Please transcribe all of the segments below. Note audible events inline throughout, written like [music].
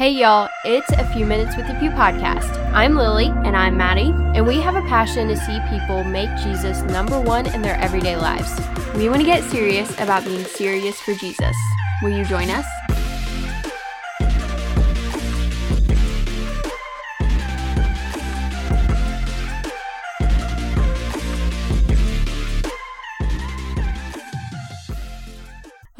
Hey y'all, it's a few minutes with the Few podcast. I'm Lily And I'm Maddie. and we have a passion to see people make Jesus number one in their everyday lives. We want to get serious about being serious for Jesus. Will you join us?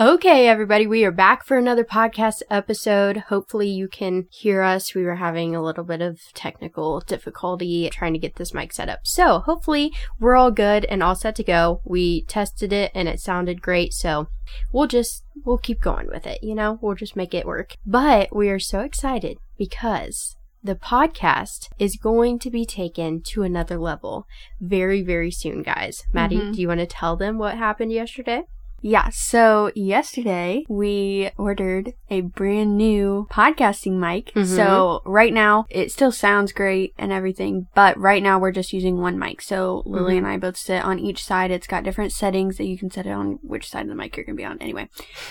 Okay, everybody, we are back for another podcast episode. Hopefully, you can hear us. We were having a little bit of technical difficulty trying to get this mic set up. So, hopefully, we're all good and all set to go. We tested it and it sounded great. So, we'll just, we'll keep going with it. You know, we'll just make it work. But we are so excited because the podcast is going to be taken to another level very, very soon, guys. Maddie, Mhm. do you want to tell them what happened yesterday? Yeah, so yesterday we ordered a brand new podcasting mic. Mhm. So right now it still sounds great and everything, but right now we're just using one mic. So Lily Mhm. and I both sit on each side. It's got different settings that you can set it on which side of the mic you're going to be on. Anyway,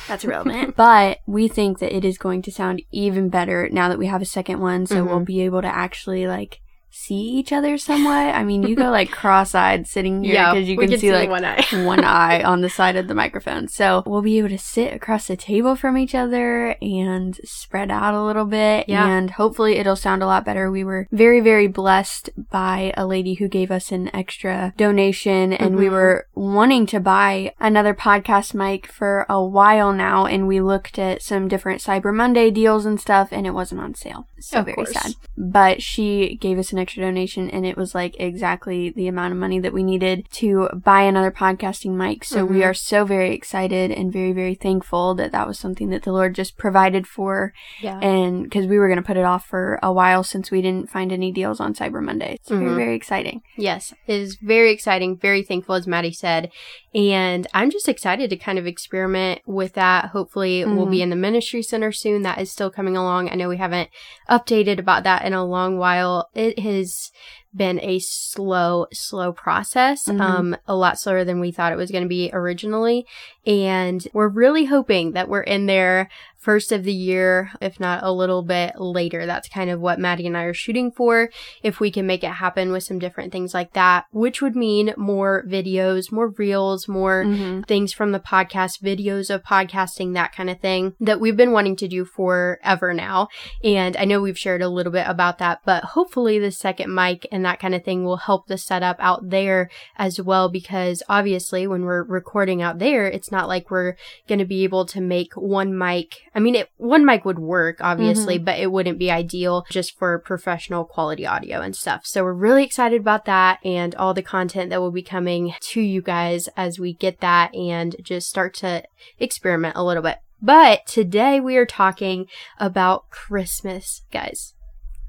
that's irrelevant. [laughs] but we think that it is going to sound even better now that we have a second one. So we'll Mhm. be able to actually like see each other somewhat. I mean, you go [laughs] like cross-eyed sitting here because you we can, see, like one eye. [laughs] one eye [laughs] on the side of the microphone. So we'll be able to sit across the table from each other and spread out a little bit. Yeah. And hopefully it'll sound a lot better. We were very, very blessed by a lady who gave us an extra donation and we Mhm. were wanting to buy another podcast mic for a while now. And we looked at some different Cyber Monday deals and stuff and it wasn't on sale. So Of very course. sad. But she gave us an extra donation and it was like exactly the amount of money that we needed to buy another podcasting mic. So we Mhm. are so very excited and very, very thankful that that was something that the Lord just provided for. Yeah. And because we were going to put it off for a while since we didn't find any deals on Cyber Monday. It's Mhm. very, very exciting. Yes, it is very exciting, very thankful, as Maddie said. And I'm just excited to kind of experiment with that. Hopefully, we'll be in the ministry center soon. That is still coming along. I know we haven't updated about that in a long while. It has been a slow, slow process. Mhm. Um, a lot slower than we thought it was going to be originally. And we're really hoping that we're in there first of the year, if not a little bit later. That's kind of what Maddie and I are shooting for. If we can make it happen with some different things like that, which would mean more videos, more reels, more Mhm. things from the podcast, videos of podcasting, that kind of thing that we've been wanting to do forever now. And I know we've shared a little bit about that, but hopefully the second mic and that kind of thing will help the setup out there as well. Because obviously when we're recording out there, it's not like we're going to be able to make one mic. I mean, it, one mic would work, obviously, mm-hmm. but it wouldn't be ideal just for professional quality audio and stuff. So we're really excited about that and all the content that will be coming to you guys as we get that and just start to experiment a little bit. But today we are talking about Christmas, guys.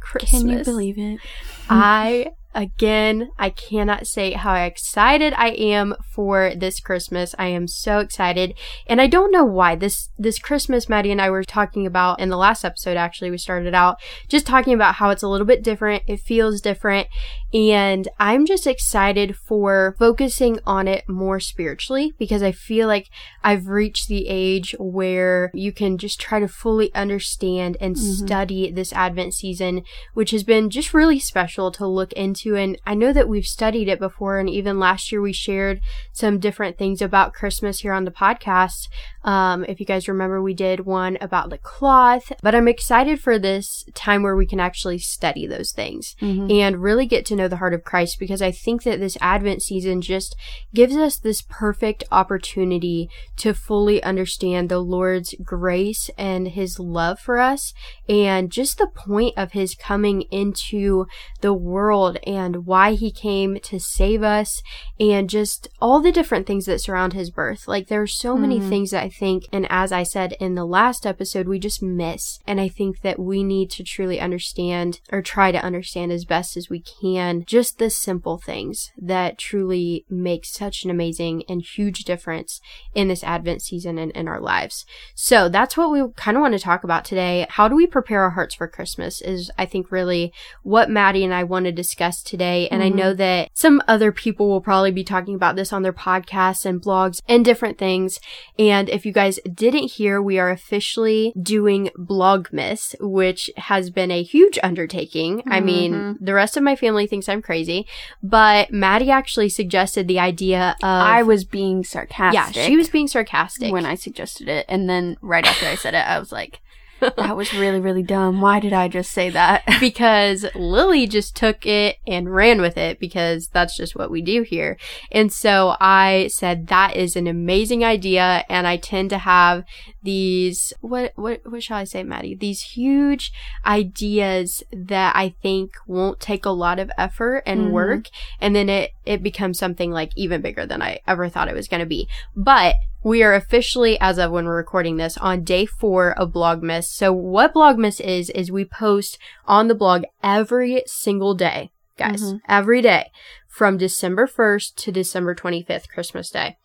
Christmas. Can you believe it? I again, I cannot say how excited I am for this Christmas. I am so excited. And I don't know why. This this Christmas Maddie and I were talking about in the last episode actually we started out just talking about how it's a little bit different. It feels different. And I'm just excited for focusing on it more spiritually because I feel like I've reached the age where you can just try to fully understand and Mhm. study this Advent season, which has been just really special to look into. And I know that we've studied it before, and even last year we shared some different things about Christmas here on the podcast. Um, if you guys remember, we did one about the cloth, but I'm excited for this time where we can actually study those things Mhm. and really get to know the heart of Christ because I think that this Advent season just gives us this perfect opportunity to fully understand the Lord's grace and his love for us and just the point of his coming into the world and why he came to save us and just all the different things that surround his birth. Like there are so many Mhm. things that I think, and as I said in the last episode, we just miss. And I think that we need to truly understand or try to understand as best as we can just the simple things that truly make such an amazing and huge difference in this Advent season and in our lives. So that's what we kind of want to talk about today. How do we prepare our hearts for Christmas is, I think, really what Maddie and I want to discuss today. And mm-hmm. I know that some other people will probably be talking about this on their podcasts and blogs and different things. And if you guys didn't hear, we are officially doing Blogmas, which has been a huge undertaking. Mm-hmm. I mean, the rest of my family thinks I'm crazy, but Maddie actually suggested the idea of. I was being sarcastic. Yeah, she was being sarcastic. When I suggested it. And then right after I said it, I was like, that was really, really dumb. Why did I just say that? [laughs] because Lily just took it and ran with it because that's just what we do here. And so I said that is an amazing idea. And I tend to have these, what, what, what shall I say, Maddie? These huge ideas that I think won't take a lot of effort and mm-hmm. work. And then it, it becomes something like even bigger than I ever thought it was going to be. But we are officially, as of when we're recording this, on day four of Blogmas. So what Blogmas is, is we post on the blog every single day, guys, mm-hmm. every day from December 1st to December 25th, Christmas Day.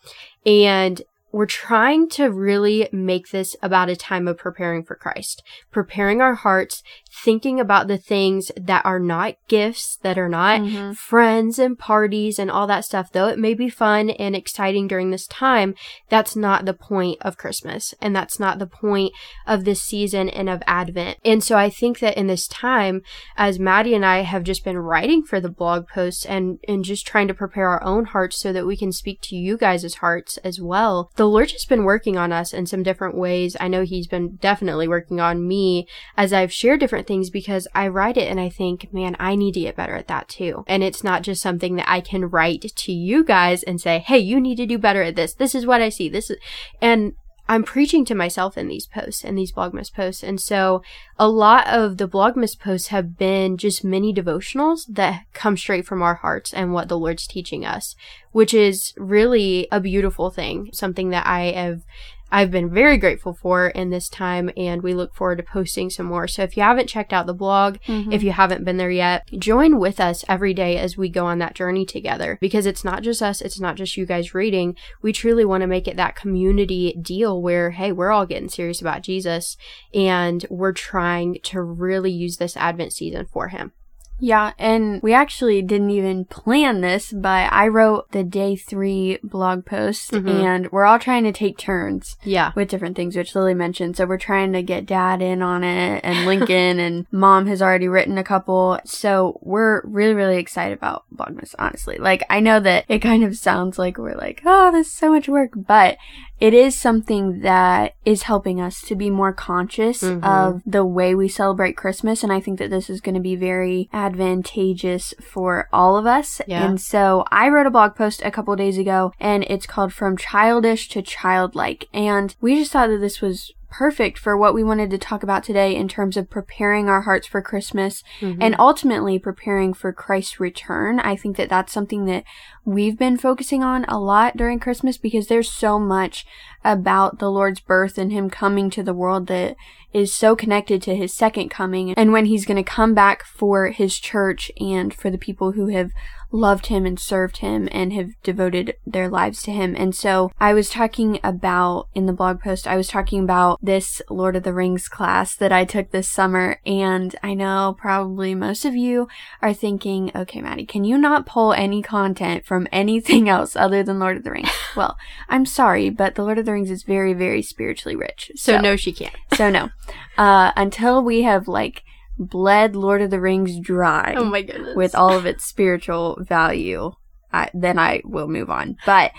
And we're trying to really make this about a time of preparing for Christ, preparing our hearts, thinking about the things that are not gifts, that are not mm-hmm. friends and parties and all that stuff. Though it may be fun and exciting during this time, that's not the point of Christmas. And that's not the point of this season and of Advent. And so I think that in this time, as Maddie and I have just been writing for the blog posts and, and just trying to prepare our own hearts so that we can speak to you guys' hearts as well, the the Lord has been working on us in some different ways. I know He's been definitely working on me as I've shared different things because I write it and I think, man, I need to get better at that too. And it's not just something that I can write to you guys and say, hey, you need to do better at this. This is what I see. This is, and I'm preaching to myself in these posts and these Blogmas posts. And so a lot of the Blogmas posts have been just mini devotionals that come straight from our hearts and what the Lord's teaching us, which is really a beautiful thing. Something that I have I've been very grateful for in this time, and we look forward to posting some more. So if you haven't checked out the blog, mm-hmm. if you haven't been there yet, join with us every day as we go on that journey together because it's not just us, it's not just you guys reading. We truly want to make it that community deal where, hey, we're all getting serious about Jesus and we're trying to really use this Advent season for Him. Yeah, and we actually didn't even plan this, but I wrote the day three blog post, mm-hmm. and we're all trying to take turns. Yeah. With different things, which Lily mentioned. So we're trying to get dad in on it, and Lincoln, [laughs] and mom has already written a couple. So we're really, really excited about Blogmas, honestly. Like, I know that it kind of sounds like we're like, oh, this is so much work, but it is something that is helping us to be more conscious mm-hmm. of the way we celebrate Christmas. And I think that this is going to be very advantageous for all of us. Yeah. And so I wrote a blog post a couple days ago and it's called From Childish to Childlike. And we just thought that this was perfect for what we wanted to talk about today in terms of preparing our hearts for Christmas mm-hmm. and ultimately preparing for Christ's return. I think that that's something that we've been focusing on a lot during Christmas because there's so much about the Lord's birth and Him coming to the world that is so connected to His second coming and when He's going to come back for His church and for the people who have loved him and served him and have devoted their lives to him. And so I was talking about in the blog post, I was talking about this Lord of the Rings class that I took this summer. And I know probably most of you are thinking, okay, Maddie, can you not pull any content from anything [laughs] else other than Lord of the Rings? [laughs] well, I'm sorry, but the Lord of the Rings is very, very spiritually rich. So, so no, she can't. so no. Uh, until we have like bled Lord of the Rings dry. Oh my goodness. With all of its spiritual value. I, then I will move on. But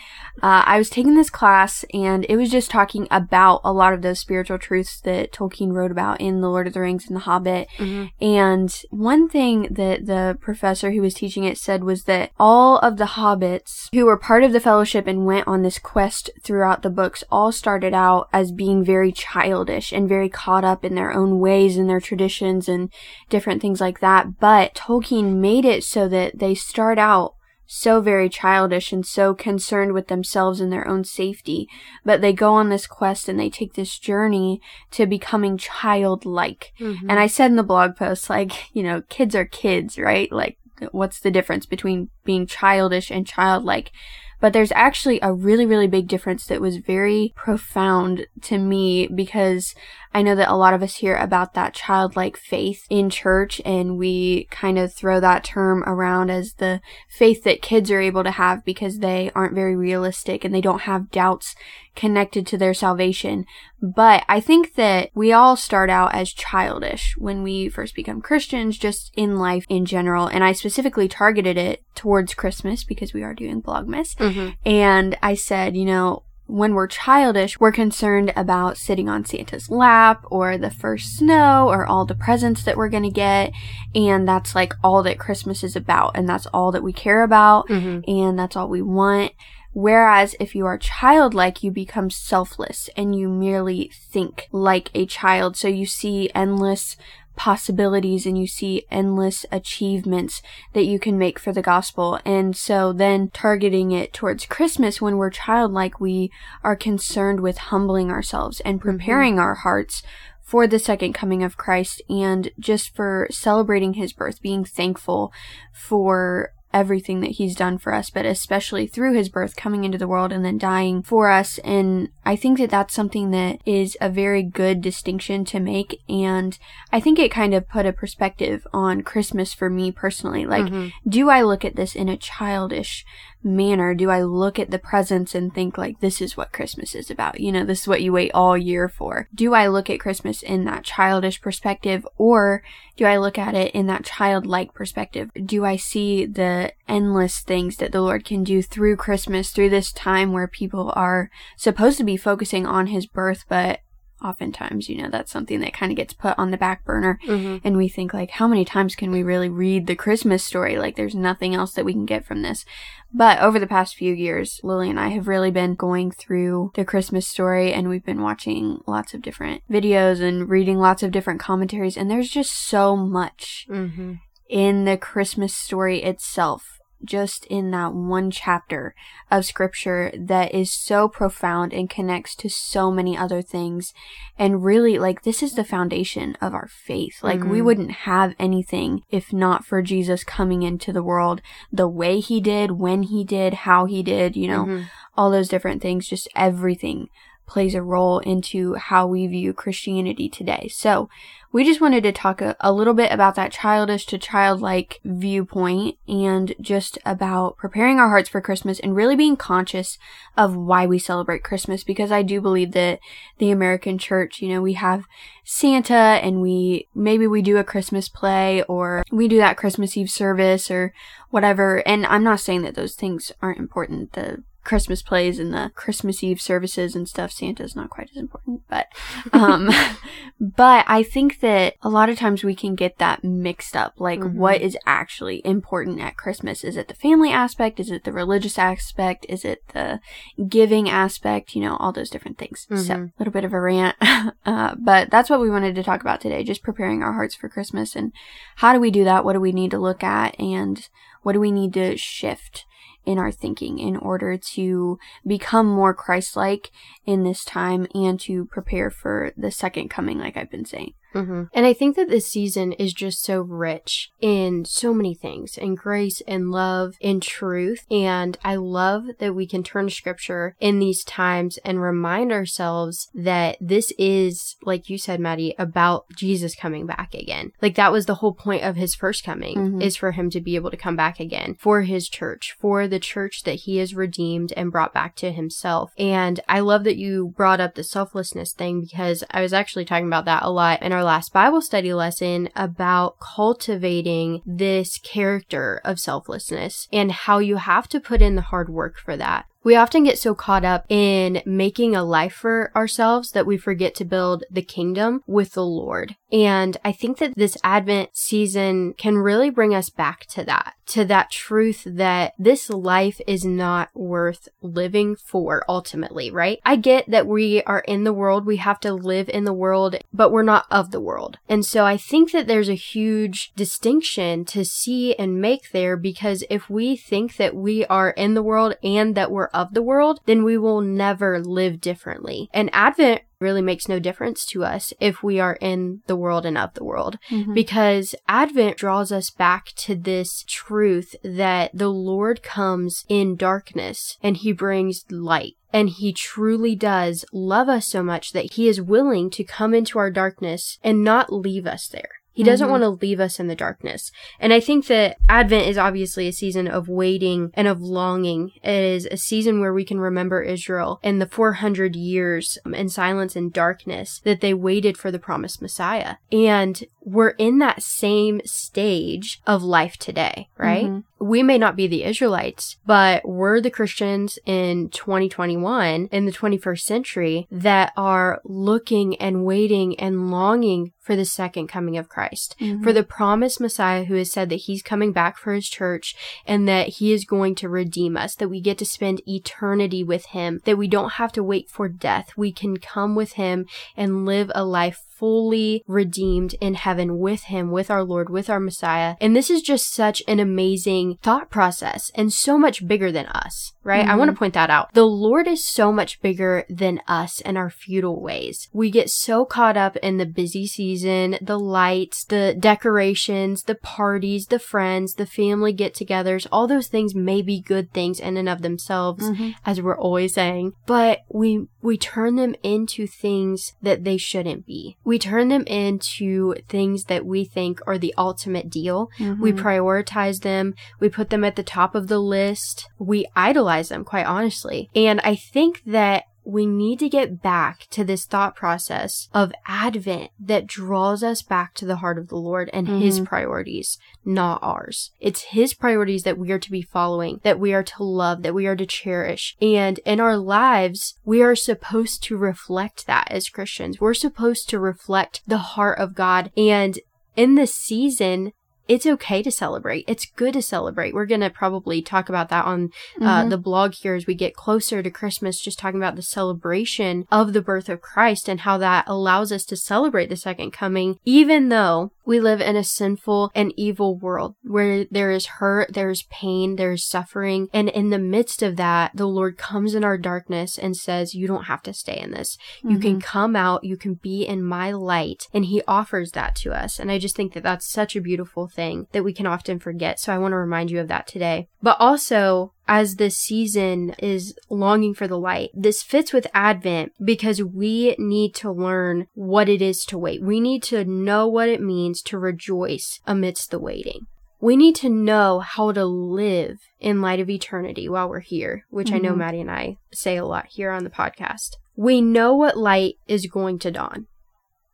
uh, I was taking this class and it was just talking about a lot of those spiritual truths that Tolkien wrote about in The Lord of the Rings and The Hobbit. Mm-hmm. And one thing that the professor who was teaching it said was that all of the hobbits who were part of the fellowship and went on this quest throughout the books all started out as being very childish and very caught up in their own ways and their traditions and different things like that. But Tolkien made it so that they start out so very childish and so concerned with themselves and their own safety. But they go on this quest and they take this journey to becoming childlike. Mm-hmm. And I said in the blog post, like, you know, kids are kids, right? Like, what's the difference between being childish and childlike? But there's actually a really, really big difference that was very profound to me because I know that a lot of us hear about that childlike faith in church and we kind of throw that term around as the faith that kids are able to have because they aren't very realistic and they don't have doubts connected to their salvation. But I think that we all start out as childish when we first become Christians, just in life in general. And I specifically targeted it towards Christmas because we are doing Blogmas. Mm-hmm. And I said, you know, when we're childish, we're concerned about sitting on Santa's lap or the first snow or all the presents that we're going to get. And that's like all that Christmas is about. And that's all that we care about. Mm-hmm. And that's all we want. Whereas if you are childlike, you become selfless and you merely think like a child. So you see endless possibilities and you see endless achievements that you can make for the gospel. And so then targeting it towards Christmas when we're childlike, we are concerned with humbling ourselves and mm-hmm. preparing our hearts for the second coming of Christ and just for celebrating his birth, being thankful for everything that he's done for us, but especially through his birth, coming into the world and then dying for us. And I think that that's something that is a very good distinction to make. And I think it kind of put a perspective on Christmas for me personally. Like, Mhm. do I look at this in a childish manner? Do I look at the presents and think like this is what Christmas is about? You know, this is what you wait all year for. Do I look at Christmas in that childish perspective or do I look at it in that childlike perspective? Do I see the endless things that the Lord can do through Christmas, through this time where people are supposed to be focusing on his birth, but oftentimes, you know, that's something that kind of gets put on the back burner Mm-hmm. and we think like how many times can we really read the christmas story like there's nothing else that we can get from this but over the past few years lily and i have really been going through the christmas story and we've been watching lots of different videos and reading lots of different commentaries and there's just so much Mm-hmm. in the christmas story itself just in that one chapter of scripture that is so profound and connects to so many other things. And really, like, this is the foundation of our faith. Like, we Mhm. wouldn't have anything if not for Jesus coming into the world the way he did, when he did, how he did, you know, Mhm. all those different things, just everything plays a role into how we view Christianity today. So, we just wanted to talk a, a little bit about that childish to childlike viewpoint and just about preparing our hearts for Christmas and really being conscious of why we celebrate Christmas because I do believe that the American church, you know, we have Santa and we maybe we do a Christmas play or we do that Christmas Eve service or whatever. And I'm not saying that those things aren't important. The Christmas plays and the Christmas Eve services and stuff, Santa's not quite as important, but [laughs] um [laughs] but I think that a lot of times we can get that mixed up. Like Mhm. what is actually important at Christmas? Is it the family aspect? Is it the religious aspect? Is it the giving aspect? You know, all those different things. So Mhm. a little bit of a rant. [laughs] uh, but that's what we wanted to talk about today, just preparing our hearts for Christmas and how do we do that? What do we need to look at? And what do we need to shift in our thinking in order to become more Christ-like in this time and to prepare for the second coming, like I've been saying. Mm-hmm. And I think that this season is just so rich in so many things in grace and love and truth. And I love that we can turn to scripture in these times and remind ourselves that this is, like you said, Maddie, about Jesus coming back again. Like that was the whole point of his first coming Mhm. is for him to be able to come back again for his church, for the church that he has redeemed and brought back to himself. And I love that you brought up the selflessness thing because I was actually talking about that a lot in our last Bible study lesson about cultivating this character of selflessness and how you have to put in the hard work for that. We often get so caught up in making a life for ourselves that we forget to build the kingdom with the Lord. And I think that this Advent season can really bring us back to that, to that truth that this life is not worth living for ultimately, right? I get that we are in the world, we have to live in the world, but we're not of the world. And so I think that there's a huge distinction to see and make there because if we think that we are in the world and that we're of the world, then we will never live differently. And Advent really makes no difference to us if we are in the world and of the world mm-hmm. because Advent draws us back to this truth that the Lord comes in darkness and he brings light. And he truly does love us so much that he is willing to come into our darkness and not leave us there. He doesn't Mhm. want to leave us in the darkness. And I think that Advent is obviously a season of waiting and of longing. It is a season where we can remember Israel and the 400 years in silence and darkness that they waited for the promised Messiah. And we're in that same stage of life today, right? Mhm. We may not be the Israelites, but we're the Christians in 2021, in the 21st century, that are looking and waiting and longing for the second coming of Christ, Mhm. for the promised Messiah who has said that he's coming back for his church and that he is going to redeem us, that we get to spend eternity with him, that we don't have to wait for death. We can come with him and live a life fully redeemed in heaven with him, with our Lord, with our Messiah. And this is just such an amazing thought process and so much bigger than us, right? I want to point that out. The Lord is so much bigger than us and our futile ways. We get so caught up in the busy season, the lights, the decorations, the parties, the friends, the family get togethers. All those things may be good things in and of themselves Mhm. as we're always saying, but we we turn them into things that they shouldn't be. We turn them into things that we think are the ultimate deal. We Mhm. prioritize them, we put them at the top of the list, we idolize them quite honestly. And I think that we need to get back to this thought process of Advent that draws us back to the heart of the Lord and His mm-hmm. priorities, not ours. It's His priorities that we are to be following, that we are to love, that we are to cherish. And in our lives, we are supposed to reflect that as Christians. We're supposed to reflect the heart of God. And in this season, it's okay to celebrate. It's good to celebrate. We're going to probably talk about that on uh, Mhm. the blog here as we get closer to Christmas, just talking about the celebration of the birth of Christ and how that allows us to celebrate the second coming, even though we live in a sinful and evil world where there is hurt, there is pain, there is suffering. And in the midst of that, the Lord comes in our darkness and says, You don't have to stay in this. You can come out, you can be in my light. And He offers that to us. And I just think that that's such a beautiful thing that we can often forget. So I want to remind you of that today. But also, as this season is longing for the light, this fits with Advent because we need to learn what it is to wait. We need to know what it means to rejoice amidst the waiting. We need to know how to live in light of eternity while we're here, which I know Mhm. Maddie and I say a lot here on the podcast. We know what light is going to dawn.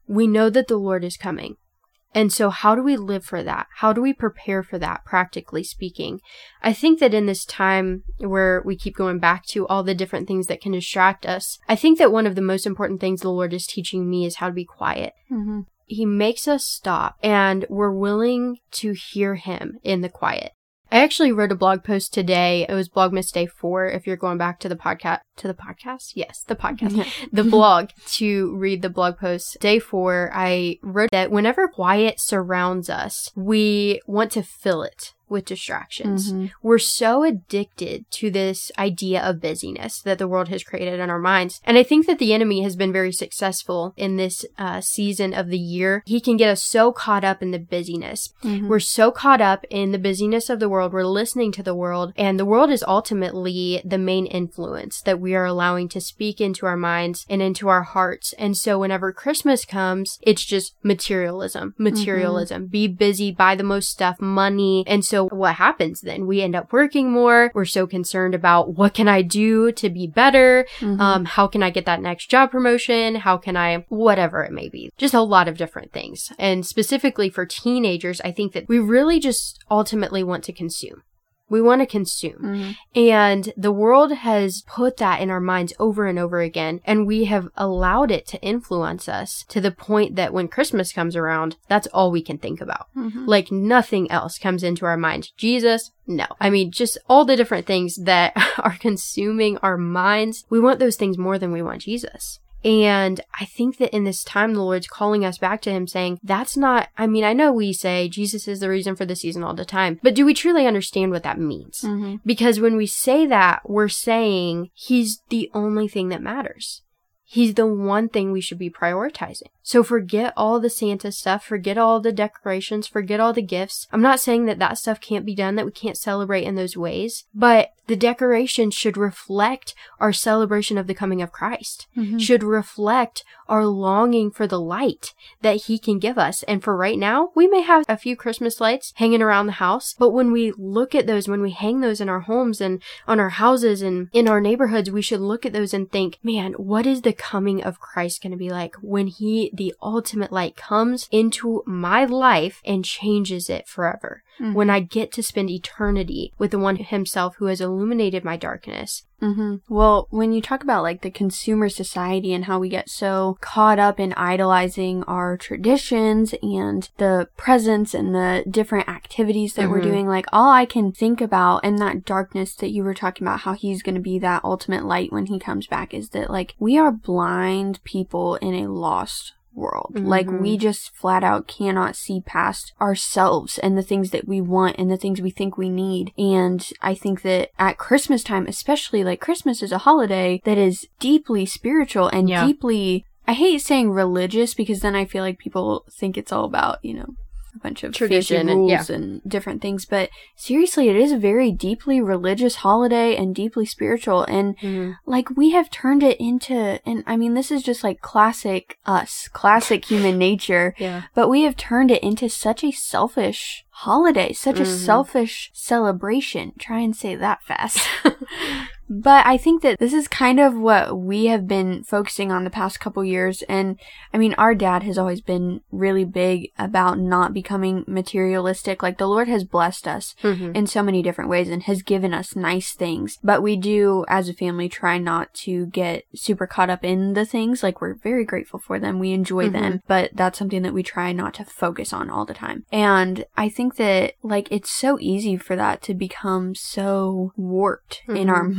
We know that the Lord is coming. And so, how do we live for that? How do we prepare for that, practically speaking? I think that in this time where we keep going back to all the different things that can distract us, I think that one of the most important things the Lord is teaching me is how to be quiet. Mhm. He makes us stop and we're willing to hear Him in the quiet. I actually wrote a blog post today. It was Blogmas Day 4. If you're going back to the podcast, to the podcast? Yes, the podcast Yeah. [laughs] the blog to read the blog post. Day four, I wrote that whenever quiet surrounds us, we want to fill it with distractions. Mhm. We're so addicted to this idea of busyness that the world has created in our minds. And I think that the enemy has been very successful in this uh, season of the year. He can get us so caught up in the busyness. Mhm. We're so caught up in the busyness of the world. We're listening to the world, and the world is ultimately the main influence that we are allowing to speak into our minds and into our hearts. And so, whenever Christmas comes, it's just materialism, materialism. Be busy, buy the most stuff, money. And so, what happens then? We end up working more. We're so concerned about what can I do to be better? Mhm. Um, how can I get that next job promotion? How can I, whatever it may be, just a lot of different things. And specifically for teenagers, I think that we really just ultimately want to consume. We want to consume. Mhm. And the world has put that in our minds over and over again. And we have allowed it to influence us to the point that when Christmas comes around, that's all we can think about. Mhm. Like nothing else comes into our mind. Jesus, no. I mean, just all the different things that [laughs] are consuming our minds. We want those things more than we want Jesus. And I think that in this time, the Lord's calling us back to Him saying, that's not, I mean, I know we say Jesus is the reason for the season all the time, but do we truly understand what that means? Mhm. Because when we say that, we're saying He's the only thing that matters. He's the one thing we should be prioritizing. So forget all the Santa stuff, forget all the decorations, forget all the gifts. I'm not saying that that stuff can't be done, that we can't celebrate in those ways, but the decorations should reflect our celebration of the coming of Christ, Mhm. should reflect our longing for the light that He can give us. And for right now, we may have a few Christmas lights hanging around the house, but when we look at those, when we hang those in our homes and on our houses and in our neighborhoods, we should look at those and think, man, what is the coming of Christ going to be like when He, the ultimate light, comes into my life and changes it forever? Mhm. When I get to spend eternity with the one Himself who has illuminated my darkness. hmm Well, when you talk about like the consumer society and how we get so caught up in idolizing our traditions and the presents and the different activities that we're Mhm. doing, like all I can think about in that darkness that you were talking about, how he's going to be that ultimate light when he comes back, is that like we are blind people in a lost world. Like Mhm. we just flat out cannot see past ourselves and the things that we want and the things we think we need. And I think that at Christmas time, especially like Christmas is a holiday that is deeply spiritual and Yeah. deeply I hate saying religious because then I feel like people think it's all about, you know, a bunch of Tradition and- rules yeah. and different things. But seriously, it is a very deeply religious holiday and deeply spiritual. And like we have turned it into and i mean this is just like classic us classic human nature [laughs] Yeah. but we have turned it into such a selfish holiday such a Mhm. selfish celebration try and say that fast [laughs] but i think that this is kind of what we have been focusing on the past couple years and i mean our dad has always been really big about not becoming materialistic like the lord has blessed us Mhm. in so many different ways and has given us nice things. But we do, as a family, try not to get super caught up in the things. Like, we're very grateful for them. We enjoy Mhm. them, but that's something that we try not to focus on all the time. And I think that, like, it's so easy for that to become so warped in our Mhm.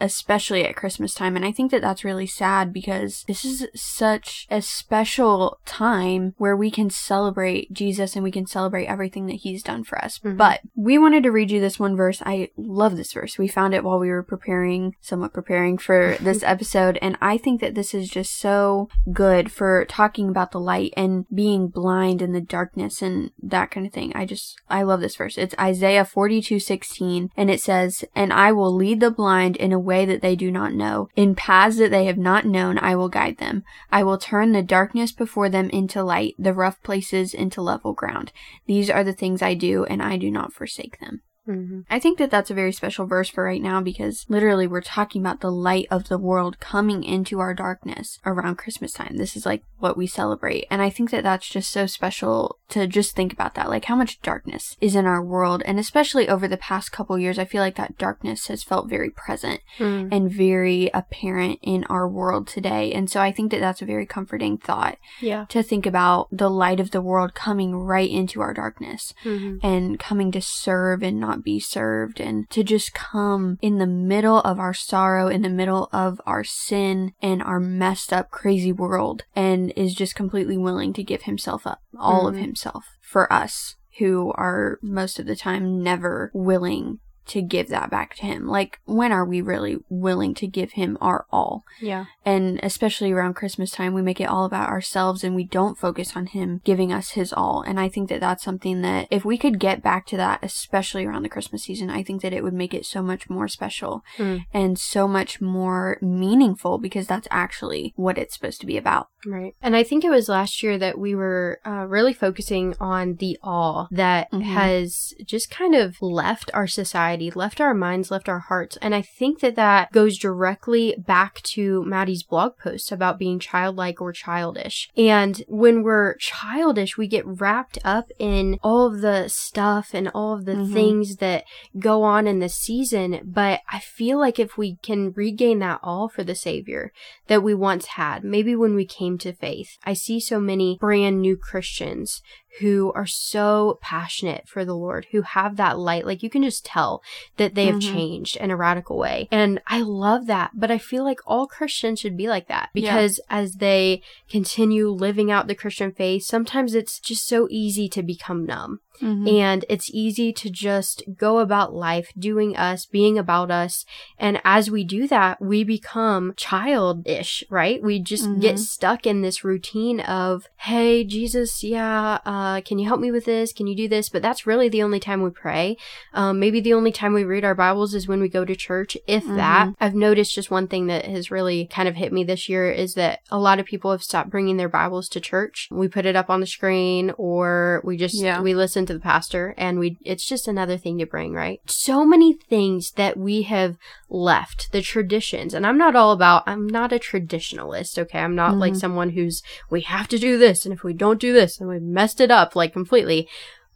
Especially at Christmas time. And I think that that's really sad because this is such a special time where we can celebrate Jesus and we can celebrate everything that he's done for us. Mhm. But we wanted to read you this one verse. I love this verse. We found it while we were preparing, somewhat preparing for [laughs] this episode. And I think that this is just so good for talking about the light and being blind in the darkness and that kind of thing. I just, I love this verse. It's Isaiah 42 16, and it says, And I will lead the blind in a way that they do not know. In paths that they have not known, I will guide them. I will turn the darkness before them into light, the rough places into level ground. These are the things I do, and I do not forsake them. Mhm. I think that that's a very special verse for right now because literally we're talking about the light of the world coming into our darkness around Christmas time. This is like what we celebrate. And I think that that's just so special to just think about that. Like how much darkness is in our world. And especially over the past couple years, I feel like that darkness has felt very present Mhm. and very apparent in our world today. And so I think that that's a very comforting thought Yeah. to think about the light of the world coming right into our darkness Mhm. and coming to serve and not be served and to just come in the middle of our sorrow, in the middle of our sin and our messed up, crazy world and is just completely willing to give himself up, all of Mhm. himself for us who are most of the time never willing to give that back to him. Like, when are we really willing to give him our all? Yeah. And especially around Christmas time, we make it all about ourselves and we don't focus on Him giving us His all. And I think that that's something that if we could get back to that, especially around the Christmas season, I think that it would make it so much more special Mm. and so much more meaningful because that's actually what it's supposed to be about. Right. And I think it was last year that we were uh, really focusing on the awe that Mhm. has just kind of left our society, left our minds, left our hearts. And I think that that goes directly back to Maddie's blog post about being childlike or childish. And when we're childish, we get wrapped up in all of the stuff and all of the Mhm. things that go on in the season. But I feel like if we can regain that all for the Savior, that we once had, maybe when we came to faith. I see so many brand new Christians who are so passionate for the Lord, who have that light. Like you can just tell that they have Mhm. changed in a radical way. And I love that. But I feel like all Christians should be like that Yeah. because as they continue living out the Christian faith, sometimes it's just so easy to become numb. Mhm. And it's easy to just go about life doing us, being about us. And as we do that, we become childish, right? We just get Mhm. stuck in this routine of, Hey, Jesus, yeah, uh, can you help me with this? Can you do this? But that's really the only time we pray. Um, maybe the only time we read our Bibles is when we go to church, if that. I've noticed just one thing that has really kind of hit me this year is that a lot of people have stopped bringing their Bibles to church. We put it up on the screen or we just, Yeah. we listen to the pastor and we, it's just another thing to bring, right? So many things that we have left, the traditions. And I'm not all about, I'm not a traditionalist, okay? I'm not like Mhm. someone who's, we have to do this. And if we don't do this, then we've messed it up like completely.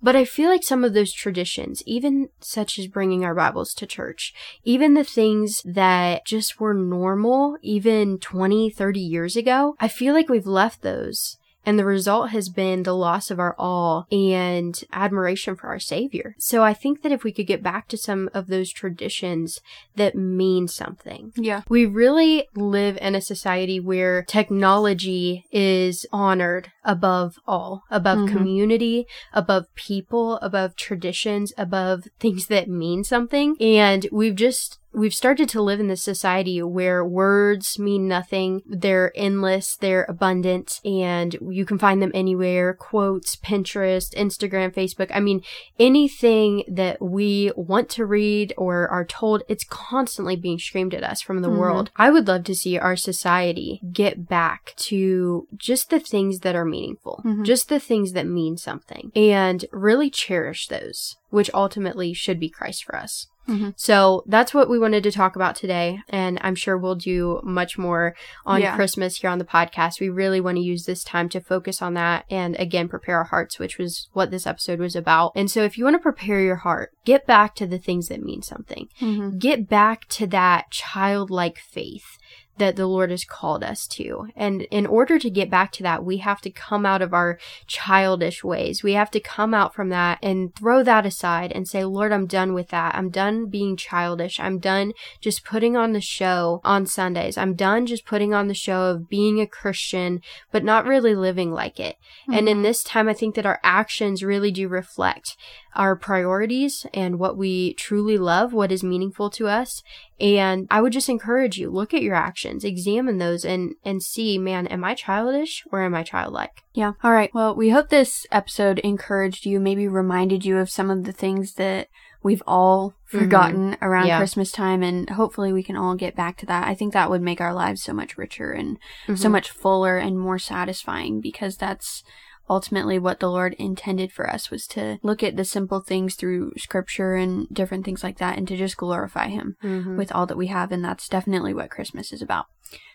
But I feel like some of those traditions, even such as bringing our Bibles to church, even the things that just were normal even 20, 30 years ago, I feel like we've left those. And the result has been the loss of our awe and admiration for our Savior. So I think that if we could get back to some of those traditions that mean something, Yeah. we really live in a society where technology is honored above all, above Mhm. community, above people, above traditions, above things that mean something. And we've just We've started to live in this society where words mean nothing. They're endless, they're abundant, and you can find them anywhere. Quotes, Pinterest, Instagram, Facebook. I mean, anything that we want to read or are told, it's constantly being screamed at us from the Mhm. world. I would love to see our society get back to just the things that are meaningful, Mhm. just the things that mean something, and really cherish those, which ultimately should be Christ for us. Mhm. So that's what we wanted to talk about today. And I'm sure we'll do much more on Yeah. Christmas here on the podcast. We really want to use this time to focus on that and again, prepare our hearts, which was what this episode was about. And so if you want to prepare your heart, get back to the things that mean something. Mhm. Get back to that childlike faith that the Lord has called us to. And in order to get back to that, we have to come out of our childish ways. We have to come out from that and throw that aside and say, Lord, I'm done with that. I'm done being childish. I'm done just putting on the show on Sundays. I'm done just putting on the show of being a Christian, but not really living like it. And in Mhm. this time, I think that our actions really do reflect our priorities and what we truly love, what is meaningful to us. And I would just encourage you, look at your actions, examine those and, and see, man, am I childish or am I childlike? Yeah. All right. Well, we hope this episode encouraged you, maybe reminded you of some of the things that we've all forgotten around Yeah. Christmas time, and hopefully we can all get back to that. I think that would make our lives so much richer and so Mhm. much fuller and more satisfying because that's ultimately what the Lord intended for us was to look at the simple things through scripture and different things like that and to just glorify him Mhm. with all that we have and that's definitely what Christmas is about.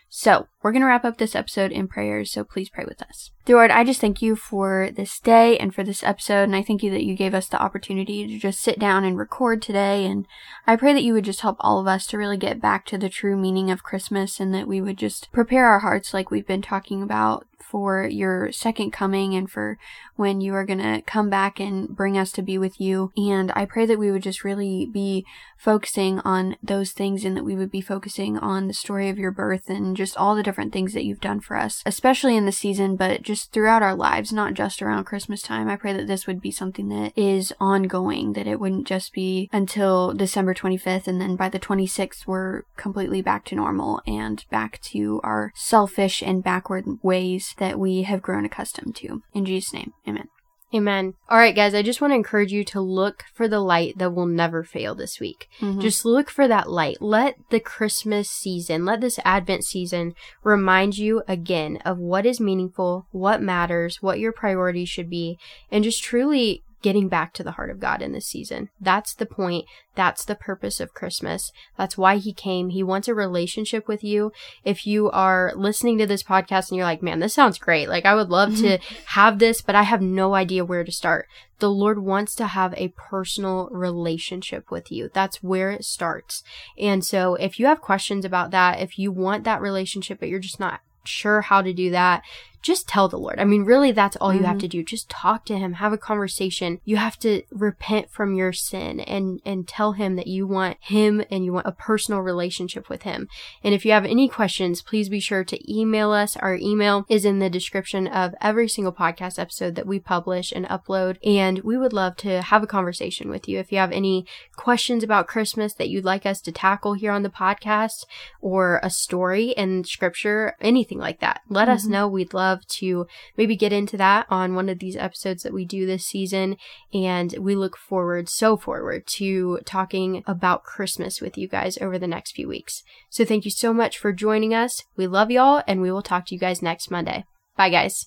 So, we're going to wrap up this episode in prayers, so please pray with us. Lord, I just thank you for this day and for this episode, and I thank you that you gave us the opportunity to just sit down and record today, and I pray that you would just help all of us to really get back to the true meaning of Christmas and that we would just prepare our hearts like we've been talking about for your second coming and for when you are going to come back and bring us to be with you. And I pray that we would just really be focusing on those things and that we would be focusing on the story of your birth and just all the different things that you've done for us, especially in the season, but just throughout our lives, not just around Christmas time. I pray that this would be something that is ongoing, that it wouldn't just be until December 25th and then by the 26th we're completely back to normal and back to our selfish and backward ways that we have grown accustomed to. In Jesus' name, amen. Amen. All right, guys, I just want to encourage you to look for the light that will never fail this week. Mhm. Just look for that light. Let the Christmas season, let this Advent season remind you again of what is meaningful, what matters, what your priorities should be, and just truly getting back to the heart of God in this season. That's the point. That's the purpose of Christmas. That's why He came. He wants a relationship with you. If you are listening to this podcast and you're like, man, this sounds great. Like, I would love to [laughs] have this, but I have no idea where to start. The Lord wants to have a personal relationship with you. That's where it starts. And so if you have questions about that, if you want that relationship, but you're just not sure how to do that, just tell the Lord. I mean, really, that's all you have Mhm. to do. Just talk to him, have a conversation. You have to repent from your sin and, and tell him that you want him and you want a personal relationship with him. And if you have any questions, please be sure to email us. Our email is in the description of every single podcast episode that we publish and upload. And we would love to have a conversation with you. If you have any questions about Christmas that you'd like us to tackle here on the podcast or a story in scripture, anything like that, let us Mhm. know. We'd love to maybe get into that on one of these episodes that we do this season. And we look forward, so forward to talking about Christmas with you guys over the next few weeks. So thank you so much for joining us. We love y'all and we will talk to you guys next Monday. Bye guys.